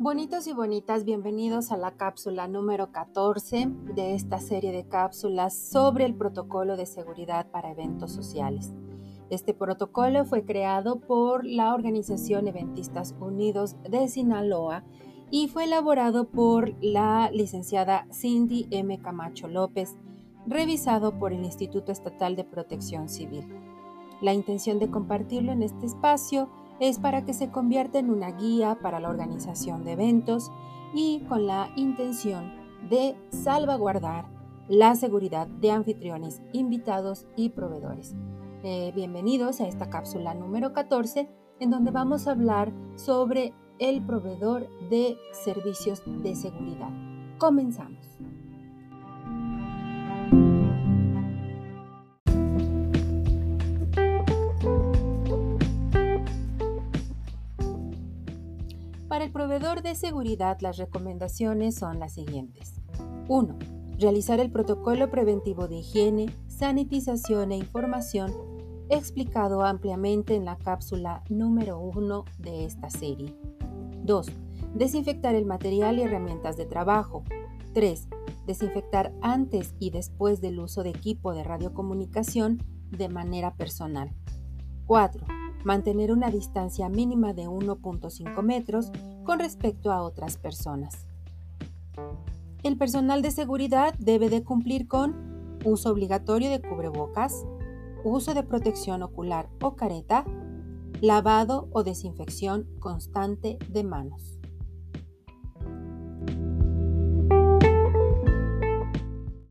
Bonitos y bonitas, bienvenidos a la cápsula número 14 de esta serie de cápsulas sobre el protocolo de seguridad para eventos sociales. Este protocolo fue creado por la Organización Eventistas Unidos de Sinaloa y fue elaborado por la licenciada Cindy M. Camacho López, revisado por el Instituto Estatal de Protección Civil. La intención de compartirlo en este espacio es para que se convierta en una guía para la organización de eventos y con la intención de salvaguardar la seguridad de anfitriones, invitados y proveedores. Eh, bienvenidos a esta cápsula número 14 en donde vamos a hablar sobre el proveedor de servicios de seguridad. Comenzamos. Para el proveedor de seguridad las recomendaciones son las siguientes. 1. Realizar el protocolo preventivo de higiene, sanitización e información explicado ampliamente en la cápsula número 1 de esta serie. 2. Desinfectar el material y herramientas de trabajo. 3. Desinfectar antes y después del uso de equipo de radiocomunicación de manera personal. 4 mantener una distancia mínima de 1.5 metros con respecto a otras personas. El personal de seguridad debe de cumplir con uso obligatorio de cubrebocas, uso de protección ocular o careta, lavado o desinfección constante de manos.